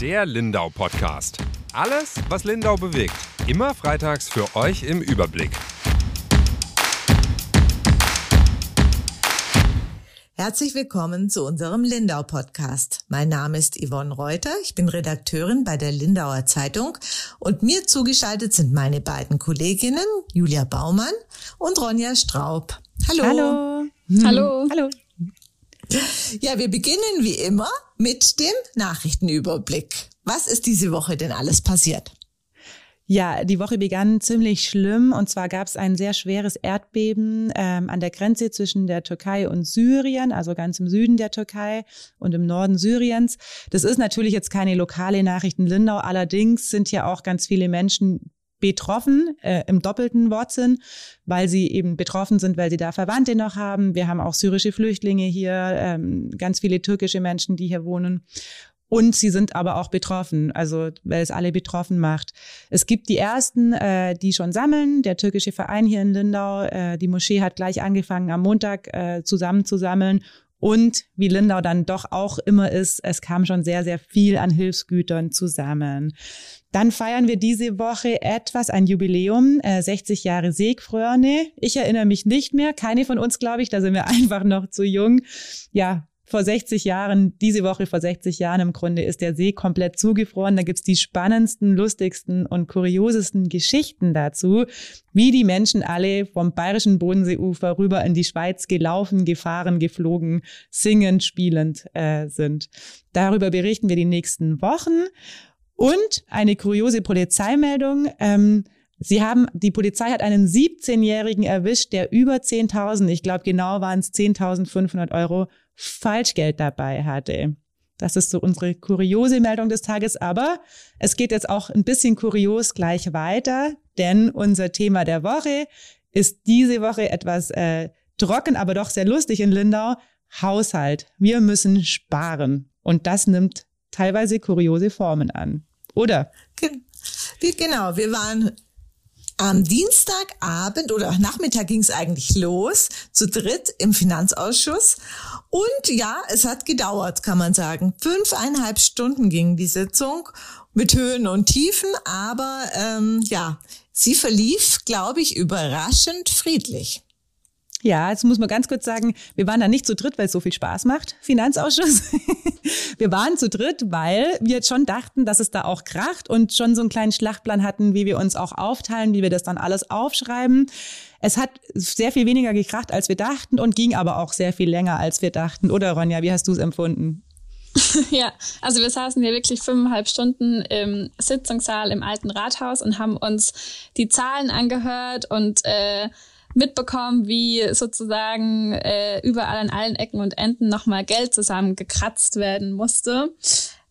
Der Lindau Podcast. Alles, was Lindau bewegt. Immer freitags für euch im Überblick. Herzlich willkommen zu unserem Lindau Podcast. Mein Name ist Yvonne Reuter. Ich bin Redakteurin bei der Lindauer Zeitung und mir zugeschaltet sind meine beiden Kolleginnen Julia Baumann und Ronja Straub. Hallo. Hallo. Hallo. Hallo. Ja, wir beginnen wie immer mit dem Nachrichtenüberblick. Was ist diese Woche denn alles passiert? Ja, die Woche begann ziemlich schlimm und zwar gab es ein sehr schweres Erdbeben ähm, an der Grenze zwischen der Türkei und Syrien, also ganz im Süden der Türkei und im Norden Syriens. Das ist natürlich jetzt keine lokale Nachricht in Lindau, allerdings sind hier auch ganz viele Menschen betroffen äh, im doppelten Wortsinn, weil sie eben betroffen sind, weil sie da Verwandte noch haben. Wir haben auch syrische Flüchtlinge hier, ähm, ganz viele türkische Menschen, die hier wohnen. Und sie sind aber auch betroffen, also weil es alle betroffen macht. Es gibt die ersten, äh, die schon sammeln. Der türkische Verein hier in Lindau, äh, die Moschee hat gleich angefangen, am Montag äh, zusammen zu sammeln. Und wie Lindau dann doch auch immer ist, es kam schon sehr, sehr viel an Hilfsgütern zusammen. Dann feiern wir diese Woche etwas, ein Jubiläum, äh, 60 Jahre Seegfröne. Ich erinnere mich nicht mehr, keine von uns, glaube ich, da sind wir einfach noch zu jung. Ja, vor 60 Jahren, diese Woche vor 60 Jahren im Grunde, ist der See komplett zugefroren. Da gibt's die spannendsten, lustigsten und kuriosesten Geschichten dazu, wie die Menschen alle vom bayerischen Bodenseeufer rüber in die Schweiz gelaufen, gefahren, geflogen, singend, spielend äh, sind. Darüber berichten wir die nächsten Wochen. Und eine kuriose Polizeimeldung. Ähm, Sie haben, die Polizei hat einen 17-Jährigen erwischt, der über 10.000, ich glaube genau waren es 10.500 Euro Falschgeld dabei hatte. Das ist so unsere kuriose Meldung des Tages, aber es geht jetzt auch ein bisschen kurios gleich weiter, denn unser Thema der Woche ist diese Woche etwas äh, trocken, aber doch sehr lustig in Lindau. Haushalt. Wir müssen sparen. Und das nimmt teilweise kuriose Formen an. Oder? Genau, wir waren am Dienstagabend oder Nachmittag ging es eigentlich los, zu dritt im Finanzausschuss. Und ja, es hat gedauert, kann man sagen. Fünfeinhalb Stunden ging die Sitzung mit Höhen und Tiefen, aber ähm, ja, sie verlief, glaube ich, überraschend friedlich. Ja, jetzt muss man ganz kurz sagen, wir waren da nicht zu dritt, weil es so viel Spaß macht, Finanzausschuss. wir waren zu dritt, weil wir jetzt schon dachten, dass es da auch kracht und schon so einen kleinen Schlachtplan hatten, wie wir uns auch aufteilen, wie wir das dann alles aufschreiben. Es hat sehr viel weniger gekracht, als wir dachten und ging aber auch sehr viel länger, als wir dachten. Oder Ronja, wie hast du es empfunden? Ja, also wir saßen hier wirklich fünfeinhalb Stunden im Sitzungssaal im alten Rathaus und haben uns die Zahlen angehört und äh, mitbekommen, wie sozusagen äh, überall an allen Ecken und Enden nochmal Geld zusammengekratzt werden musste.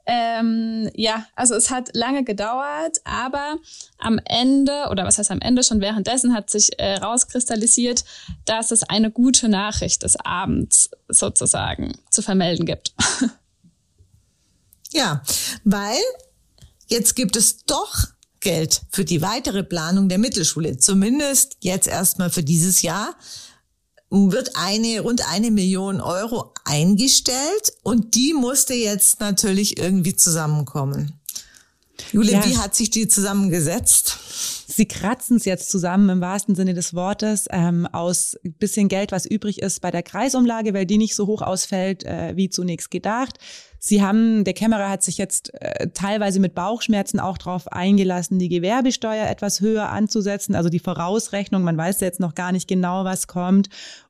Ähm, ja, also es hat lange gedauert, aber am Ende, oder was heißt am Ende, schon währenddessen hat sich äh, rauskristallisiert, dass es eine gute Nachricht des Abends sozusagen zu vermelden gibt. Ja, weil jetzt gibt es doch Geld für die weitere Planung der Mittelschule. Zumindest jetzt erstmal für dieses Jahr wird eine rund eine Million Euro eingestellt und die musste jetzt natürlich irgendwie zusammenkommen. Julia, ja. wie hat sich die zusammengesetzt? Sie kratzen es jetzt zusammen im wahrsten Sinne des Wortes ähm, aus bisschen Geld, was übrig ist bei der Kreisumlage, weil die nicht so hoch ausfällt äh, wie zunächst gedacht. Sie haben, der Kämmerer hat sich jetzt äh, teilweise mit Bauchschmerzen auch darauf eingelassen, die Gewerbesteuer etwas höher anzusetzen, also die Vorausrechnung. Man weiß jetzt noch gar nicht genau, was kommt.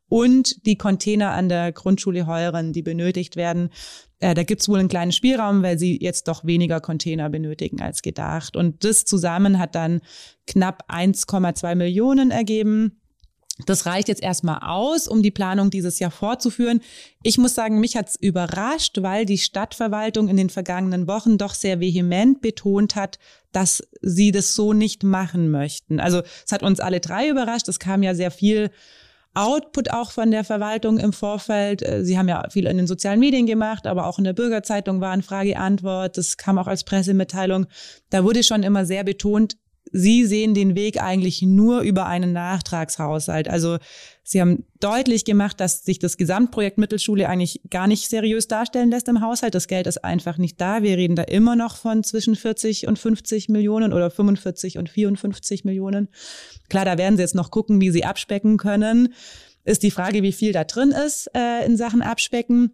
Und die Container an der Grundschule Heuren, die benötigt werden. Äh, da gibt's wohl einen kleinen Spielraum, weil sie jetzt doch weniger Container benötigen als gedacht. Und das zusammen hat dann knapp 1,2 Millionen ergeben. Das reicht jetzt erstmal aus, um die Planung dieses Jahr fortzuführen. Ich muss sagen, mich hat's überrascht, weil die Stadtverwaltung in den vergangenen Wochen doch sehr vehement betont hat, dass sie das so nicht machen möchten. Also es hat uns alle drei überrascht. Es kam ja sehr viel Output auch von der Verwaltung im Vorfeld. Äh, sie haben ja viel in den sozialen Medien gemacht, aber auch in der Bürgerzeitung waren Frage-Antwort. Das kam auch als Pressemitteilung. Da wurde schon immer sehr betont, Sie sehen den Weg eigentlich nur über einen Nachtragshaushalt. Also Sie haben deutlich gemacht, dass sich das Gesamtprojekt Mittelschule eigentlich gar nicht seriös darstellen lässt im Haushalt. Das Geld ist einfach nicht da. Wir reden da immer noch von zwischen 40 und 50 Millionen oder 45 und 54 Millionen. Klar, da werden Sie jetzt noch gucken, wie Sie abspecken können. Ist die Frage, wie viel da drin ist äh, in Sachen Abspecken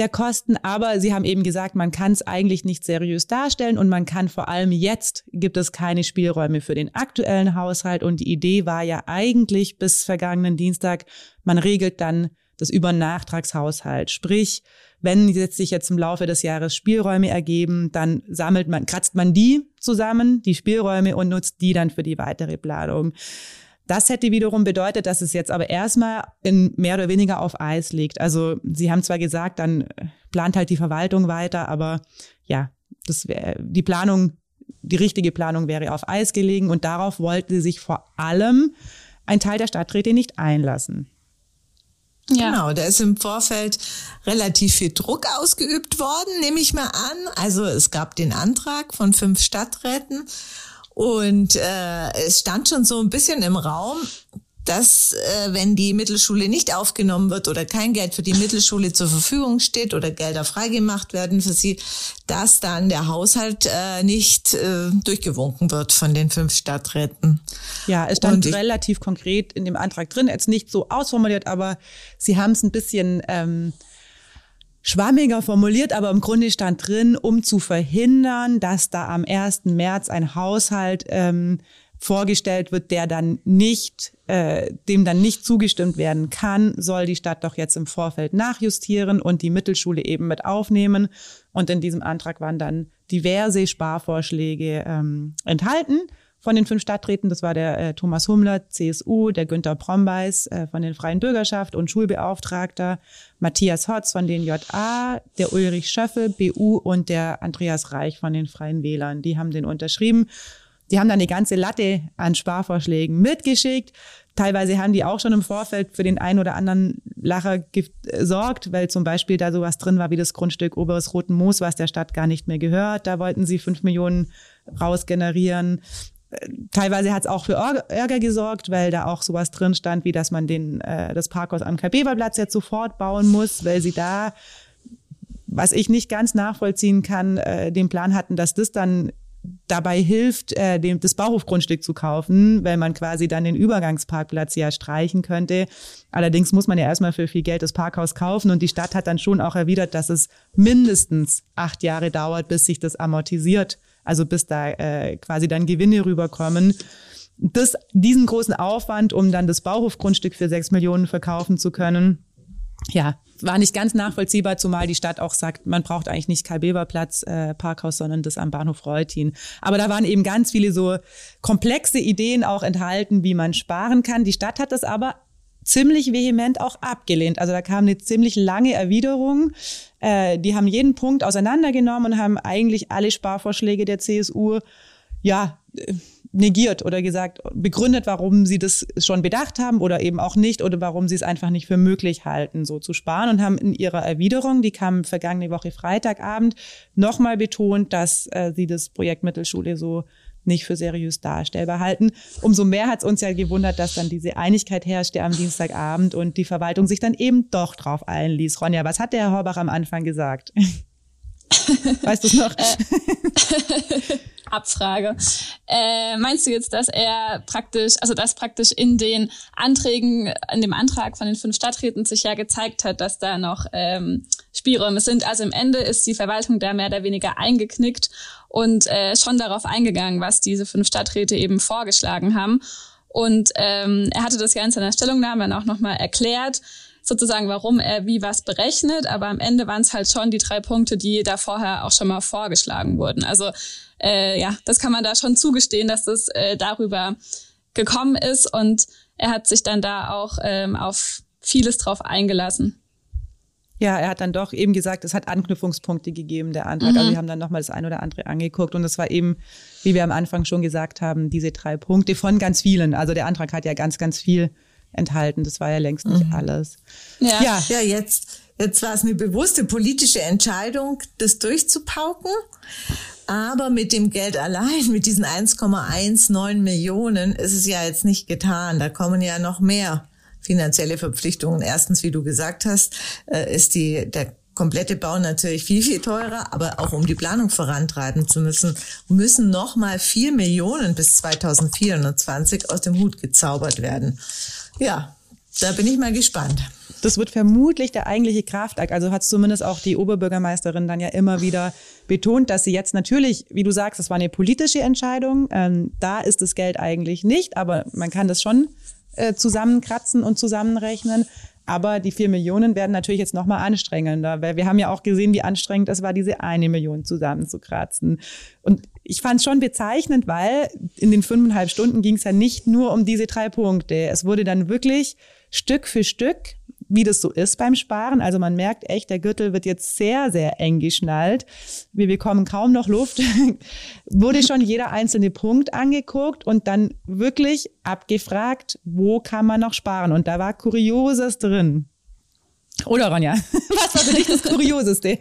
der Kosten. Aber Sie haben eben gesagt, man kann es eigentlich nicht seriös darstellen und man kann vor allem jetzt gibt es keine Spielräume für den aktuellen Haushalt. Und die Idee war ja eigentlich bis vergangenen Dienstag, man regelt dann das über Nachtragshaushalt. Sprich, wenn sich jetzt im Laufe des Jahres Spielräume ergeben, dann sammelt man, kratzt man die zusammen, die Spielräume und nutzt die dann für die weitere Planung. Das hätte wiederum bedeutet, dass es jetzt aber erstmal in mehr oder weniger auf Eis liegt. Also Sie haben zwar gesagt, dann plant halt die Verwaltung weiter, aber ja, das wäre die Planung, die richtige Planung wäre auf Eis gelegen und darauf wollte sich vor allem ein Teil der Stadträte nicht einlassen. Ja. Genau, da ist im Vorfeld relativ viel Druck ausgeübt worden, nehme ich mal an. Also es gab den Antrag von fünf Stadträten und äh, es stand schon so ein bisschen im Raum, dass äh, wenn die Mittelschule nicht aufgenommen wird oder kein Geld für die Mittelschule zur Verfügung steht oder Gelder freigemacht werden für sie, dass dann der Haushalt äh, nicht äh, durchgewunken wird von den fünf Stadträten. Ja, es stand relativ konkret in dem Antrag drin, jetzt nicht so ausformuliert, aber sie haben es ein bisschen ähm, schwammiger formuliert, aber im Grunde stand drin, um zu verhindern, dass da am 1. März ein Haushalt ähm, vorgestellt wird, der dann nicht, äh, dem dann nicht zugestimmt werden kann, soll die Stadt doch jetzt im Vorfeld nachjustieren und die Mittelschule eben mit aufnehmen. Und in diesem Antrag waren dann diverse Sparvorschläge ähm, enthalten von den fünf Stadträten. Das war der äh, Thomas Hummler, CSU, der Günther Brombeis äh, von den Freien Bürgerschaft und Schulbeauftragter, Matthias Hotz von den JA, der Ulrich Schöffel, BU und der Andreas Reich von den Freien Wählern. Die haben den unterschrieben. Die haben dann eine ganze Latte an Sparvorschlägen mitgeschickt. Teilweise haben die auch schon im Vorfeld für den einen oder anderen Lacher gesorgt, weil zum Beispiel da sowas drin war wie das Grundstück Oberes Roten Moos, was der Stadt gar nicht mehr gehört. Da wollten sie fünf Millionen rausgenerieren teilweise hat es auch für Ärger gesorgt, weil da auch sowas drin stand, wie dass man den, äh, das Parkhaus am Karl-Bever-Platz jetzt sofort bauen muss, weil sie da, was ich nicht ganz nachvollziehen kann, äh, den Plan hatten, dass das dann dabei hilft, äh, dem, das Bauhofgrundstück zu kaufen, weil man quasi dann den Übergangsparkplatz ja streichen könnte. Allerdings muss man ja erstmal für viel Geld das Parkhaus kaufen und die Stadt hat dann schon auch erwidert, dass es mindestens acht Jahre dauert, bis sich das amortisiert also bis da äh, quasi dann Gewinne rüberkommen. Das, diesen großen Aufwand, um dann das Bauhofgrundstück für sechs Millionen verkaufen zu können, ja, war nicht ganz nachvollziehbar, zumal die Stadt auch sagt, man braucht eigentlich nicht Karl-Beber-Platz, äh, Parkhaus, sondern das am Bahnhof Reutin. Aber da waren eben ganz viele so komplexe Ideen auch enthalten, wie man sparen kann. Die Stadt hat das aber ziemlich vehement auch abgelehnt. Also da kam eine ziemlich lange Erwiderung. Äh, die haben jeden Punkt auseinandergenommen und haben eigentlich alle Sparvorschläge der CSU ja äh, negiert oder gesagt, begründet, warum sie das schon bedacht haben oder eben auch nicht oder warum sie es einfach nicht für möglich halten, so zu sparen und haben in ihrer Erwiderung, die kam vergangene Woche Freitagabend, nochmal betont, dass äh, sie das Projekt Mittelschule so nicht für seriös darstellbar halten. Umso mehr hat es uns ja gewundert, dass dann diese Einigkeit herrschte am Dienstagabend und die Verwaltung sich dann eben doch drauf einließ. Ronja, was hat der Herr Horbach am Anfang gesagt? weißt du es noch? Äh, Abfrage. Äh, meinst du jetzt, dass er praktisch, also dass praktisch in den Anträgen, in dem Antrag von den fünf Stadträten sich ja gezeigt hat, dass da noch ähm, Spielräume sind. Also im Ende ist die Verwaltung da mehr oder weniger eingeknickt und äh, schon darauf eingegangen, was diese fünf Stadträte eben vorgeschlagen haben. Und ähm, er hatte das Ganze in der Stellungnahme dann auch nochmal erklärt, sozusagen, warum er wie was berechnet. Aber am Ende waren es halt schon die drei Punkte, die da vorher auch schon mal vorgeschlagen wurden. Also äh, ja, das kann man da schon zugestehen, dass das äh, darüber gekommen ist. Und er hat sich dann da auch ähm, auf vieles drauf eingelassen. Ja, er hat dann doch eben gesagt, es hat Anknüpfungspunkte gegeben, der Antrag. Also mhm. Also wir haben dann nochmal das ein oder andere angeguckt und es war eben, wie wir am Anfang schon gesagt haben, diese drei Punkte von ganz vielen. Also der Antrag hat ja ganz, ganz viel enthalten. Das war ja längst nicht mhm. alles. Ja, ja, ja jetzt, jetzt war es eine bewusste politische Entscheidung, das durchzupauken. Aber mit dem Geld allein, mit diesen 1,19 Millionen, ist es ja jetzt nicht getan. Da kommen ja noch mehr finanzielle Verpflichtungen. Erstens, wie du gesagt hast, äh, ist die, der komplette Bau natürlich viel, viel teurer, aber auch um die Planung vorantreiben zu müssen, müssen nochmal vier Millionen bis 2024 aus dem Hut gezaubert werden. Ja, da bin ich mal gespannt. Das wird vermutlich der eigentliche Kraftakt. Also hat zumindest auch die Oberbürgermeisterin dann ja immer wieder betont, dass sie jetzt natürlich, wie du sagst, das war eine politische Entscheidung. Ähm, da ist das Geld eigentlich nicht, aber man kann das schon äh, zusammenkratzen und zusammenrechnen. Aber die vier Millionen werden natürlich jetzt nochmal anstrengender, weil wir haben ja auch gesehen, wie anstrengend es war, diese eine Million zusammenzukratzen. Und ich fand es schon bezeichnend, weil in den fünfeinhalb Stunden ging es ja nicht nur um diese drei Punkte. Es wurde dann wirklich Stück für Stück wie das so ist beim Sparen. Also man merkt echt, der Gürtel wird jetzt sehr, sehr eng geschnallt. Wir bekommen kaum noch Luft. Wurde schon jeder einzelne Punkt angeguckt und dann wirklich abgefragt, wo kann man noch sparen? Und da war Kurioses drin. Oder Ronja, was war für dich das Kurioseste?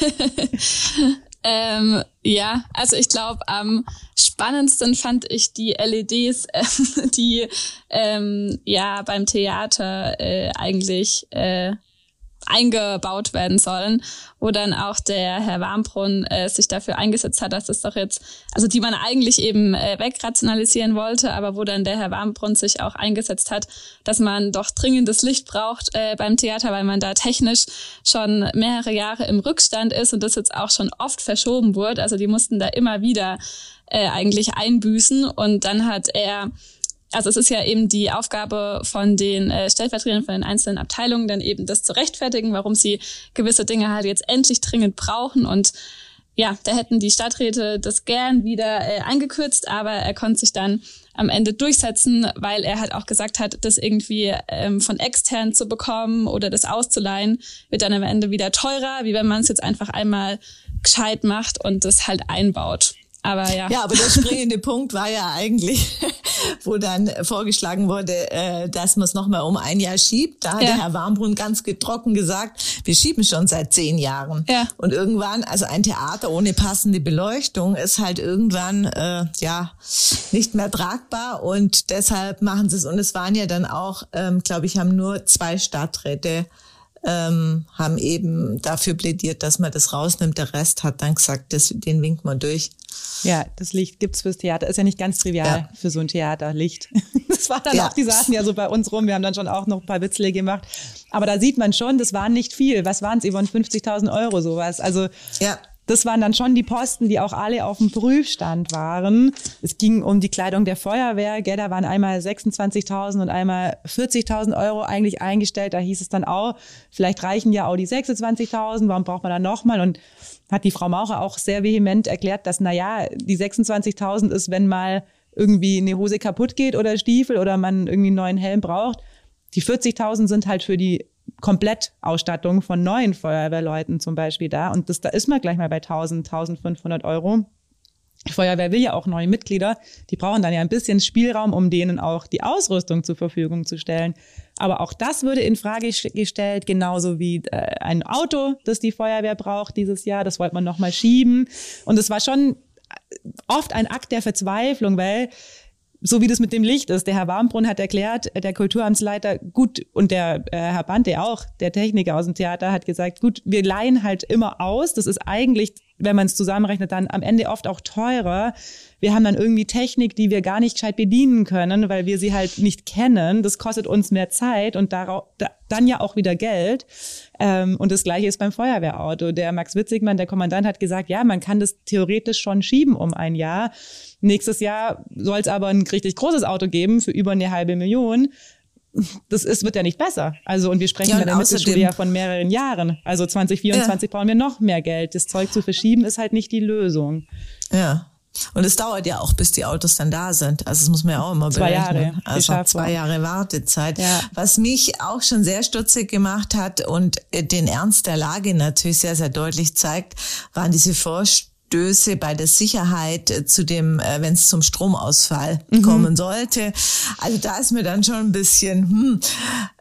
Ähm, ja, also ich glaube, am spannendsten fand ich die LEDs, äh, die ähm, ja beim Theater äh, eigentlich äh, eingebaut werden sollen, wo dann auch der Herr Warmbrunn äh, sich dafür eingesetzt hat, dass es doch jetzt, also die man eigentlich eben äh, wegrationalisieren wollte, aber wo dann der Herr Warmbrunn sich auch eingesetzt hat, dass man doch dringendes Licht braucht äh, beim Theater, weil man da technisch schon mehrere Jahre im Rückstand ist und das jetzt auch schon oft verschoben wurde. Also die mussten da immer wieder äh, eigentlich einbüßen und dann hat er also es ist ja eben die Aufgabe von den äh, Stellvertretern von den einzelnen Abteilungen, dann eben das zu rechtfertigen, warum sie gewisse Dinge halt jetzt endlich dringend brauchen. Und ja, da hätten die Stadträte das gern wieder äh, eingekürzt, aber er konnte sich dann am Ende durchsetzen, weil er halt auch gesagt hat, das irgendwie ähm, von extern zu bekommen oder das auszuleihen, wird dann am Ende wieder teurer, wie wenn man es jetzt einfach einmal gescheit macht und das halt einbaut. Aber ja. Ja, aber der springende Punkt war ja eigentlich, wo dann vorgeschlagen wurde, äh, dass man es nochmal um ein Jahr schiebt. Da hat ja. der Herr Warmbrunn ganz getrocken gesagt, wir schieben schon seit zehn Jahren. Ja. Und irgendwann, also ein Theater ohne passende Beleuchtung ist halt irgendwann äh, ja nicht mehr tragbar und deshalb machen sie es. Und es waren ja dann auch, ähm, glaube ich, haben nur zwei Stadträte ähm, haben eben dafür plädiert, dass man das rausnimmt. Der Rest hat dann gesagt, das, den winkt man durch. Ja, das Licht gibt's fürs Theater. Ist ja nicht ganz trivial ja. für so ein Theater, Licht. Das war dann ja. auch, die saßen ja so bei uns rum. Wir haben dann schon auch noch ein paar Witzle gemacht. Aber da sieht man schon, das waren nicht viel. Was waren es? Über 50.000 Euro sowas. Also ja das waren dann schon die Posten, die auch alle auf dem Prüfstand waren. Es ging um die Kleidung der Feuerwehr. Gell, da waren einmal 26.000 und einmal 40.000 Euro eigentlich eingestellt. Da hieß es dann auch, vielleicht reichen ja auch die 26.000. Warum braucht man dann nochmal? Und hat die Frau Maucher auch sehr vehement erklärt, dass, na ja, die 26.000 ist, wenn mal irgendwie eine Hose kaputt geht oder Stiefel oder man irgendwie einen neuen Helm braucht. Die 40.000 sind halt für die Komplettausstattung von neuen Feuerwehrleuten zum Beispiel da. Und das, da ist man gleich mal bei 1000, 1500 Euro. Die Feuerwehr will ja auch neue Mitglieder. Die brauchen dann ja ein bisschen Spielraum, um denen auch die Ausrüstung zur Verfügung zu stellen. Aber auch das würde in Frage gestellt, genauso wie äh, ein Auto, das die Feuerwehr braucht dieses Jahr. Das wollte man nochmal schieben. Und es war schon oft ein Akt der Verzweiflung, weil so wie das mit dem Licht ist. Der Herr Warmbrunn hat erklärt, der Kulturamtsleiter, gut, und der äh, Herr Bante auch, der Techniker aus dem Theater, hat gesagt, gut, wir leihen halt immer aus. Das ist eigentlich, wenn man es zusammenrechnet, dann am Ende oft auch teurer. Wir haben dann irgendwie Technik, die wir gar nicht gescheit bedienen können, weil wir sie halt nicht kennen. Das kostet uns mehr Zeit und darauf, da, dann ja auch wieder Geld. Ähm, und das Gleiche ist beim Feuerwehrauto. Der Max Witzigmann, der Kommandant, hat gesagt, ja, man kann das theoretisch schon schieben um ein Jahr. Nächstes Jahr soll es aber ein richtig großes Auto geben für über eine halbe Million. Das ist, wird ja nicht besser. Also, und wir sprechen ja, in der Mittelschule ja von mehreren Jahren. Also 2024 ja. brauchen wir noch mehr Geld. Das Zeug zu verschieben ist halt nicht die Lösung. Ja. Und es dauert ja auch, bis die Autos dann da sind. Also das muss man ja auch immer zwei berechnen. Jahre. Also zwei Jahre Wartezeit. Ja. Was mich auch schon sehr stutzig gemacht hat und den Ernst der Lage natürlich sehr, sehr deutlich zeigt, waren diese Vorstellungen, Stöße bei der Sicherheit äh, zu dem, äh, wenn es zum Stromausfall mhm. kommen sollte. Also da ist mir dann schon ein bisschen, hm,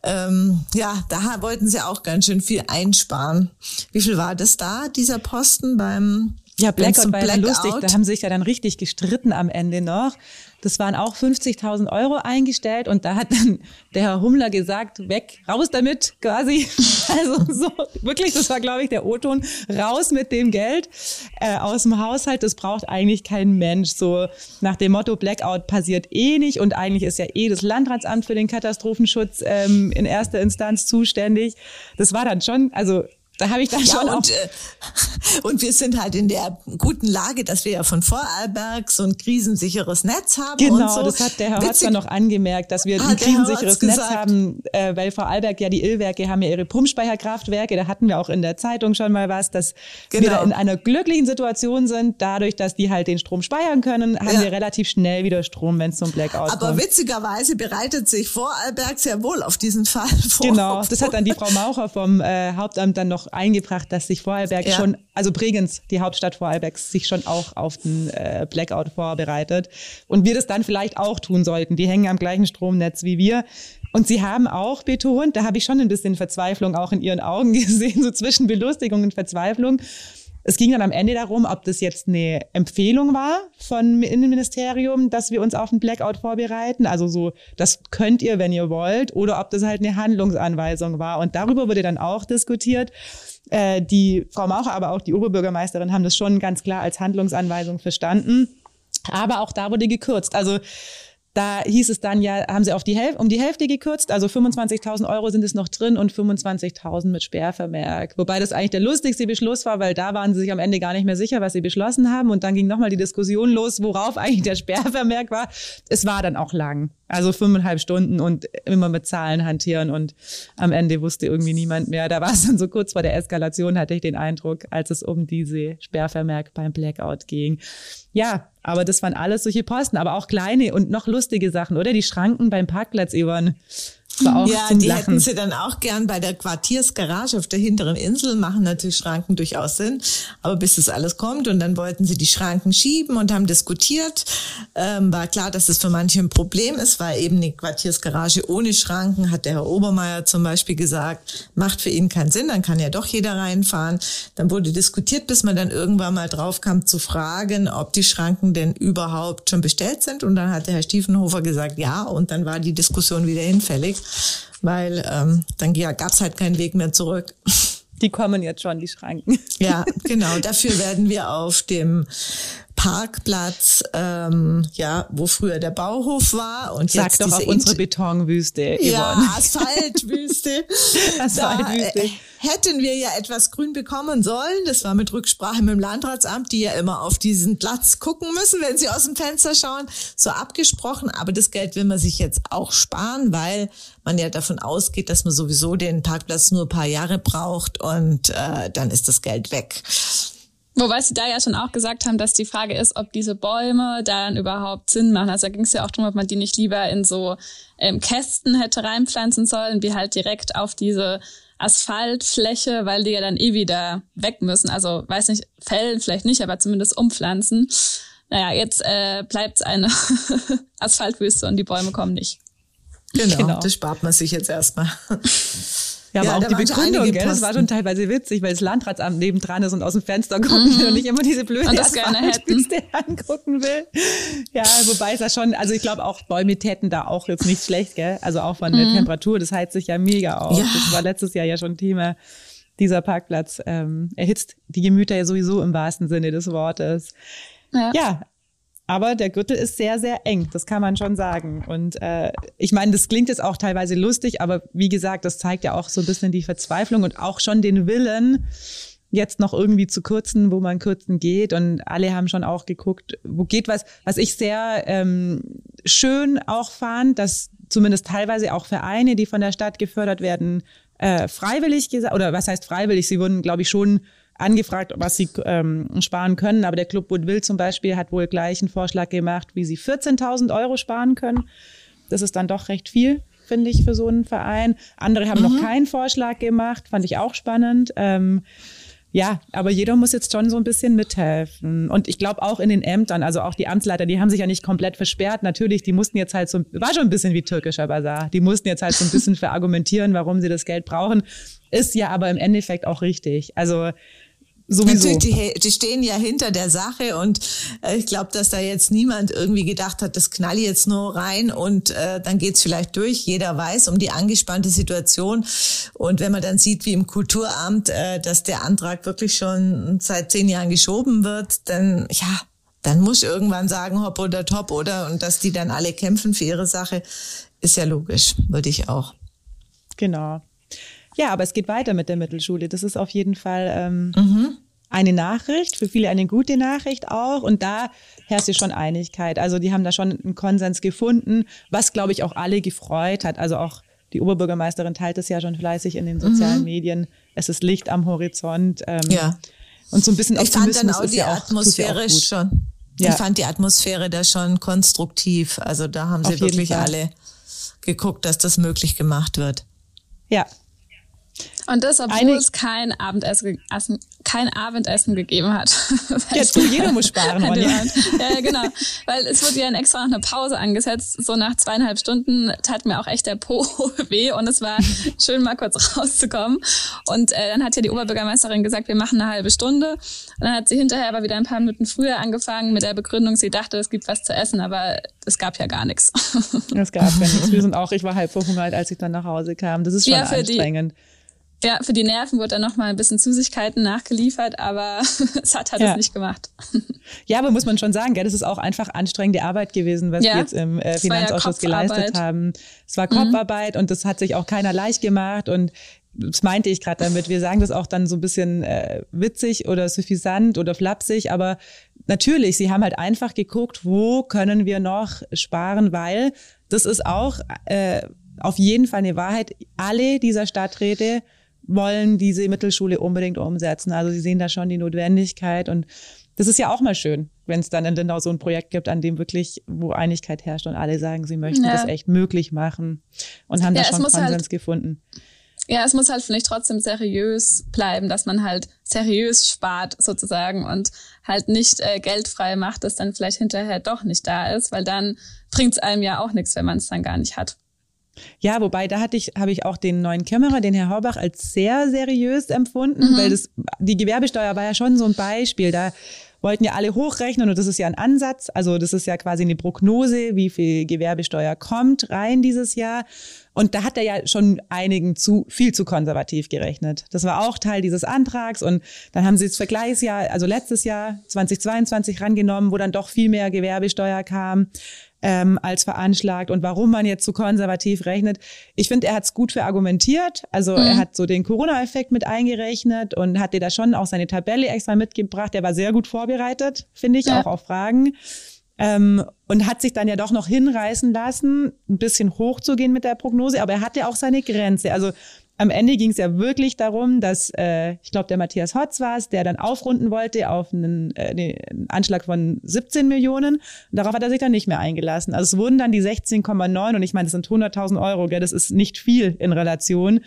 ähm, ja, da wollten sie auch ganz schön viel einsparen. Wie viel war das da, dieser Posten beim Ja, Blackout war ja lustig. Da haben sich ja dann richtig gestritten am Ende noch. Das waren auch 50.000 Euro eingestellt und da hat dann der Herr Hummler gesagt, weg, raus damit, quasi. Also so, wirklich, das war, glaube ich, der O-Ton, raus mit dem Geld äh, aus dem Haushalt. Das braucht eigentlich kein Mensch. So nach dem Motto, Blackout passiert eh nicht und eigentlich ist ja eh das Landratsamt für den Katastrophenschutz ähm, in erster Instanz zuständig. Das war dann schon, also da habe ich dann ja, schon und, äh, und wir sind halt in der guten Lage, dass wir ja von Vorarlberg so ein krisensicheres Netz haben. Genau, so. das hat der Herr Hotzmann noch angemerkt, dass wir ein krisensicheres Netz haben, äh, weil Vorarlberg ja die Illwerke haben ja ihre Pumpspeicherkraftwerke. Da hatten wir auch in der Zeitung schon mal was, dass genau. wir da in einer glücklichen Situation sind. Dadurch, dass die halt den Strom speichern können, haben ja. wir relativ schnell wieder Strom, wenn es zum Blackout Aber kommt. witzigerweise bereitet sich Vorarlberg sehr wohl auf diesen Fall vor. Genau, das hat dann die Frau Maucher vom äh, Hauptamt dann noch eingebracht, dass sich Vorarlberg ja. schon, also Bregenz, die Hauptstadt Vorarlbergs, sich schon auch auf den äh, Blackout vorbereitet. Und wir das dann vielleicht auch tun sollten. Die hängen am gleichen Stromnetz wie wir. Und sie haben auch betont, da habe ich schon ein bisschen Verzweiflung auch in ihren Augen gesehen, so zwischen Belustigung und Verzweiflung. Es ging dann am Ende darum, ob das jetzt eine Empfehlung war vom Innenministerium, dass wir uns auf einen Blackout vorbereiten. Also so, das könnt ihr, wenn ihr wollt, oder ob das halt eine Handlungsanweisung war. Und darüber wurde dann auch diskutiert. Äh, die Frau Maucher, aber auch die Oberbürgermeisterin haben das schon ganz klar als Handlungsanweisung verstanden. Aber auch da wurde gekürzt. Also da hieß es dann ja, haben sie auf die Häl um die Hälfte gekürzt, also 25.000 Euro sind es noch drin und 25.000 mit Sperrvermerk. Wobei das eigentlich der lustigste Beschluss war, weil da waren sie sich am Ende gar nicht mehr sicher, was sie beschlossen haben. Und dann ging nochmal die Diskussion los, worauf eigentlich der Sperrvermerk war. Es war dann auch lang. Also fünfeinhalb Stunden und immer mit Zahlen hantieren und am Ende wusste irgendwie niemand mehr. Da war es dann so kurz vor der Eskalation, hatte ich den Eindruck, als es um diese Sperrvermerk beim Blackout ging. Ja, aber das waren alles solche Posten, aber auch kleine und noch lustige Sachen, oder? Die Schranken beim Parkplatz, Yvonne. War auch ja, die Lachen. hätten sie dann auch gern bei der Quartiersgarage auf der hinteren Insel, machen natürlich Schranken durchaus Sinn. Aber bis das alles kommt und dann wollten sie die Schranken schieben und haben diskutiert, ähm, war klar, dass es für manche ein Problem ist, weil eben eine Quartiersgarage ohne Schranken, hat der Herr Obermeier zum Beispiel gesagt, macht für ihn keinen Sinn, dann kann ja doch jeder reinfahren. Dann wurde diskutiert, bis man dann irgendwann mal drauf kam zu fragen, ob die Schranken denn überhaupt schon bestellt sind. Und dann hat der Herr Stiefenhofer gesagt, ja, und dann war die Diskussion wieder hinfällig weil ähm, dann ja, gab es halt keinen Weg mehr zurück. Die kommen jetzt schon, die Schranken. Ja, genau. Dafür werden wir auf dem Parkplatz, ähm, ja, wo früher der Bauhof war und Sag jetzt doch auf unsere Betonwüste. Yvonne. Ja, Asphaltwüste. Asphaltwüste. Äh, hätten wir ja etwas grün bekommen sollen. Das war mit Rücksprache mit dem Landratsamt, die ja immer auf diesen Platz gucken müssen, wenn sie aus dem Fenster schauen. So abgesprochen. Aber das Geld will man sich jetzt auch sparen, weil man ja davon ausgeht, dass man sowieso den Parkplatz nur ein paar Jahre braucht und äh, dann ist das Geld weg. Wobei sie da ja schon auch gesagt haben, dass die Frage ist, ob diese Bäume dann überhaupt Sinn machen. Also da ging es ja auch darum, ob man die nicht lieber in so ähm, Kästen hätte reinpflanzen sollen, wie halt direkt auf diese Asphaltfläche, weil die ja dann eh wieder weg müssen. Also weiß nicht, fällen vielleicht nicht, aber zumindest umpflanzen. Naja, jetzt äh, bleibt eine Asphaltwüste und die Bäume kommen nicht. Genau, genau, das spart man sich jetzt erstmal. Ja, aber auch die Begründung, gell, das war schon teilweise witzig, weil das Landratsamt nebendran ist und aus dem Fenster gucken mhm. und nicht immer diese blöde Asphaltpiste angucken will. Ja, wobei es ja schon, also ich glaube auch Bäume täten da auch jetzt nicht schlecht, gell? Also auch von der mhm. Temperatur, das heizt sich ja mega auf. Ja. Das war letztes Jahr ja schon Thema. Dieser Parkplatz ähm, erhitzt die Gemüter ja sowieso im wahrsten Sinne des Wortes. Ja. ja, aber der Gürtel ist sehr, sehr eng, das kann man schon sagen. Und äh, ich meine, das klingt jetzt auch teilweise lustig, aber wie gesagt, das zeigt ja auch so ein bisschen die Verzweiflung und auch schon den Willen, jetzt noch irgendwie zu kürzen, wo man kürzen geht. Und alle haben schon auch geguckt, wo geht was. Was ich sehr ähm, schön auch fand, dass zumindest teilweise auch Vereine, die von der Stadt gefördert werden, äh, freiwillig gesagt, oder was heißt freiwillig? Sie wurden, glaube ich, schon angefragt, was sie ähm, sparen können. Aber der Club Woodville zum Beispiel hat wohl gleich einen Vorschlag gemacht, wie sie 14.000 Euro sparen können. Das ist dann doch recht viel, finde ich, für so einen Verein. Andere haben mhm. noch keinen Vorschlag gemacht, fand ich auch spannend. Ähm, ja, aber jeder muss jetzt schon so ein bisschen mithelfen. Und ich glaube auch in den Ämtern, also auch die Amtsleiter, die haben sich ja nicht komplett versperrt. Natürlich, die mussten jetzt halt so, war schon ein bisschen wie türkischer Bazar. Die mussten jetzt halt so ein bisschen verargumentieren, warum sie das Geld brauchen. Ist ja aber im Endeffekt auch richtig. Also Sowieso. Natürlich, die, die stehen ja hinter der Sache und äh, ich glaube, dass da jetzt niemand irgendwie gedacht hat, das knall jetzt nur rein und äh, dann geht's vielleicht durch. Jeder weiß um die angespannte Situation und wenn man dann sieht, wie im Kulturamt, äh, dass der Antrag wirklich schon seit zehn Jahren geschoben wird, dann ja, dann muss irgendwann sagen, hopp oder top, oder? Und dass die dann alle kämpfen für ihre Sache, ist ja logisch, würde ich auch. Genau. Ja, aber es geht weiter mit der Mittelschule. Das ist auf jeden Fall ähm, mhm. eine Nachricht, für viele eine gute Nachricht auch. Und da herrscht ja schon Einigkeit. Also die haben da schon einen Konsens gefunden, was, glaube ich, auch alle gefreut hat. Also auch die Oberbürgermeisterin teilt es ja schon fleißig in den sozialen mhm. Medien. Es ist Licht am Horizont. Ähm, ja. Und so ein bisschen ich fand dann auch die ja auch, Atmosphäre ja schon. Ja. Ich fand die Atmosphäre da schon konstruktiv. Also da haben sie wirklich alle geguckt, dass das möglich gemacht wird. Ja, und das, obwohl Eine, es kein Abendessen, kein Abendessen gegeben hat. Jetzt du, jeder muss sparen, Ronja. Ja, genau. Weil es wurde ja in extra noch eine Pause angesetzt. So nach zweieinhalb Stunden tat mir auch echt der Po weh und es war schön, mal kurz rauszukommen. Und äh, dann hat ja die Oberbürgermeisterin gesagt, wir machen eine halbe Stunde. Und dann hat sie hinterher aber wieder ein paar Minuten früher angefangen mit der Begründung, sie dachte, es gibt was zu essen, aber es gab ja gar nichts. Es gab ja nichts. Wir sind auch, ich war halb verhungert, als ich dann nach Hause kam. Das ist schon ja, anstrengend. Die, ja, für die Nerven wurde dann noch mal ein bisschen Süßigkeiten nachgeliefert, aber es hat halt ja. es nicht gemacht. Ja, aber muss man schon sagen, gell, das ist auch einfach anstrengende Arbeit gewesen, was ja. wir jetzt im äh, Finanzausschuss ja geleistet haben. Es war Kopfarbeit mhm. und das hat sich auch keiner leicht gemacht und das meinte ich gerade damit. Wir sagen das auch dann so ein bisschen äh, witzig oder suffisant oder flapsig, aber natürlich, sie haben halt einfach geguckt, wo können wir noch sparen, weil das ist auch äh, auf jeden Fall eine Wahrheit. Alle dieser Stadträte wollen diese Mittelschule unbedingt umsetzen. Also sie sehen da schon die Notwendigkeit und das ist ja auch mal schön, wenn es dann in Lindau so ein Projekt gibt, an dem wirklich, wo Einigkeit herrscht und alle sagen, sie möchten ja. das echt möglich machen und haben ja, da schon Konsens halt, gefunden. Ja, es muss halt vielleicht trotzdem seriös bleiben, dass man halt seriös spart sozusagen und halt nicht äh, geldfrei macht, das dann vielleicht hinterher doch nicht da ist, weil dann bringt es einem ja auch nichts, wenn man es dann gar nicht hat. Ja, wobei da hatte ich, habe ich auch den neuen Kämmerer, den Herr Horbach, als sehr seriös empfunden, mhm. weil das, die Gewerbesteuer war ja schon so ein Beispiel. Da wollten ja alle hochrechnen und das ist ja ein Ansatz. Also das ist ja quasi eine Prognose, wie viel Gewerbesteuer kommt rein dieses Jahr. Und da hat er ja schon einigen zu viel zu konservativ gerechnet. Das war auch Teil dieses Antrags und dann haben sie das Vergleichsjahr, also letztes Jahr 2022 rangenommen, wo dann doch viel mehr Gewerbesteuer kam ähm, als veranschlagt und warum man jetzt so konservativ rechnet. Ich finde, er hat es gut verargumentiert. Also mhm. er hat so den Corona-Effekt mit eingerechnet und hat dir da schon auch seine Tabelle extra mitgebracht. Der war sehr gut vorbereitet, finde ich, ja. auch auf Fragen. Ähm, und hat sich dann ja doch noch hinreißen lassen, ein bisschen hochzugehen mit der Prognose, aber er hatte auch seine Grenze. Also am Ende ging es ja wirklich darum, dass äh, ich glaube, der Matthias Hotz war es, der dann aufrunden wollte auf einen, äh, einen Anschlag von 17 Millionen. Und darauf hat er sich dann nicht mehr eingelassen. Also es wurden dann die 16,9 und ich meine, das sind 100.000 Euro, gell? das ist nicht viel in Relation.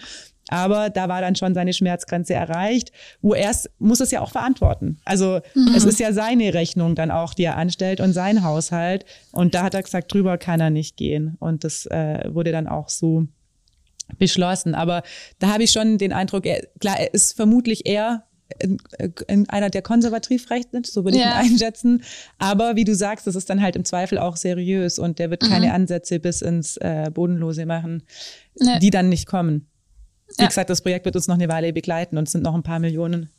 Aber da war dann schon seine Schmerzgrenze erreicht. Wo erst muss es ja auch verantworten. Also mhm. es ist ja seine Rechnung dann auch, die er anstellt und sein Haushalt. Und da hat er gesagt, drüber kann er nicht gehen. Und das äh, wurde dann auch so beschlossen. Aber da habe ich schon den Eindruck, er, klar, er ist vermutlich eher in, in einer, der konservativ rechnet, so würde ich ja. ihn einschätzen. Aber wie du sagst, das ist dann halt im Zweifel auch seriös und der wird mhm. keine Ansätze bis ins äh, Bodenlose machen, nee. die dann nicht kommen. Wie ja. gesagt, das Projekt wird uns noch eine Weile begleiten und es sind noch ein paar Millionen,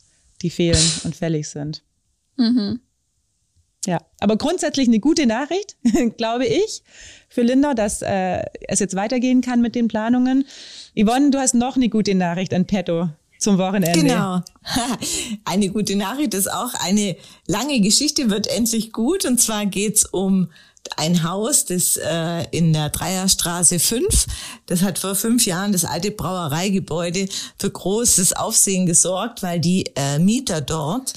die fehlen und fällig sind. Mhm. Ja, aber grundsätzlich eine gute Nachricht, glaube ich, für Linda, dass äh, es jetzt weitergehen kann mit den Planungen. Yvonne, du hast noch eine gute Nachricht an petto zum Wochenende. Genau. Eine gute Nachricht ist auch, eine lange Geschichte wird endlich gut. Und zwar geht's um ein Haus, das äh, in der Dreierstraße 5, das hat vor fünf Jahren das alte Brauereigebäude für großes Aufsehen gesorgt, weil die äh, Mieter dort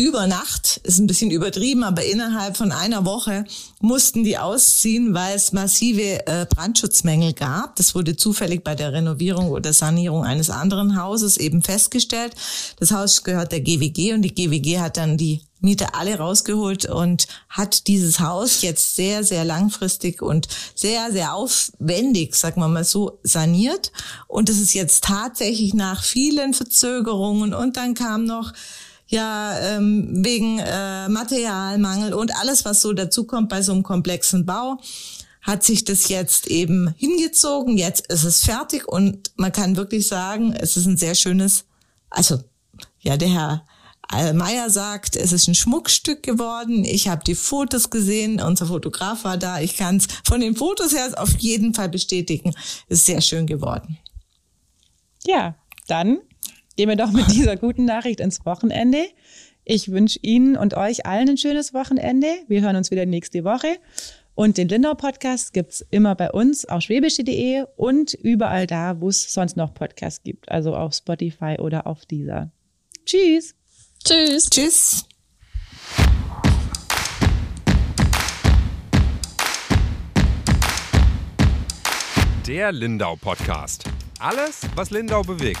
über Nacht, ist ein bisschen übertrieben, aber innerhalb von einer Woche mussten die ausziehen, weil es massive äh, Brandschutzmängel gab. Das wurde zufällig bei der Renovierung oder Sanierung eines anderen Hauses eben festgestellt. Das Haus gehört der GWG und die GWG hat dann die Mieter alle rausgeholt und hat dieses Haus jetzt sehr, sehr langfristig und sehr, sehr aufwendig, sagen wir mal so, saniert. Und es ist jetzt tatsächlich nach vielen Verzögerungen und dann kam noch ja ähm, wegen äh, Materialmangel und alles, was so dazukommt bei so einem komplexen Bau, hat sich das jetzt eben hingezogen. Jetzt ist es fertig und man kann wirklich sagen, es ist ein sehr schönes, also ja, der Herr Meier sagt, es ist ein Schmuckstück geworden. Ich habe die Fotos gesehen, unser Fotograf war da. Ich kann es von den Fotos her auf jeden Fall bestätigen. Es ist sehr schön geworden. Ja, dann gehen wir doch mit dieser guten Nachricht ins Wochenende. Ich wünsche Ihnen und euch allen ein schönes Wochenende. Wir hören uns wieder nächste Woche. Und den Lindau Podcast gibt's immer bei uns auf schwäbische.de und überall da, wo es sonst noch Podcasts gibt. Also auf Spotify oder auf dieser. Tschüss. Tschüss. Tschüss. Der Lindau Podcast. Alles, was Lindau bewegt.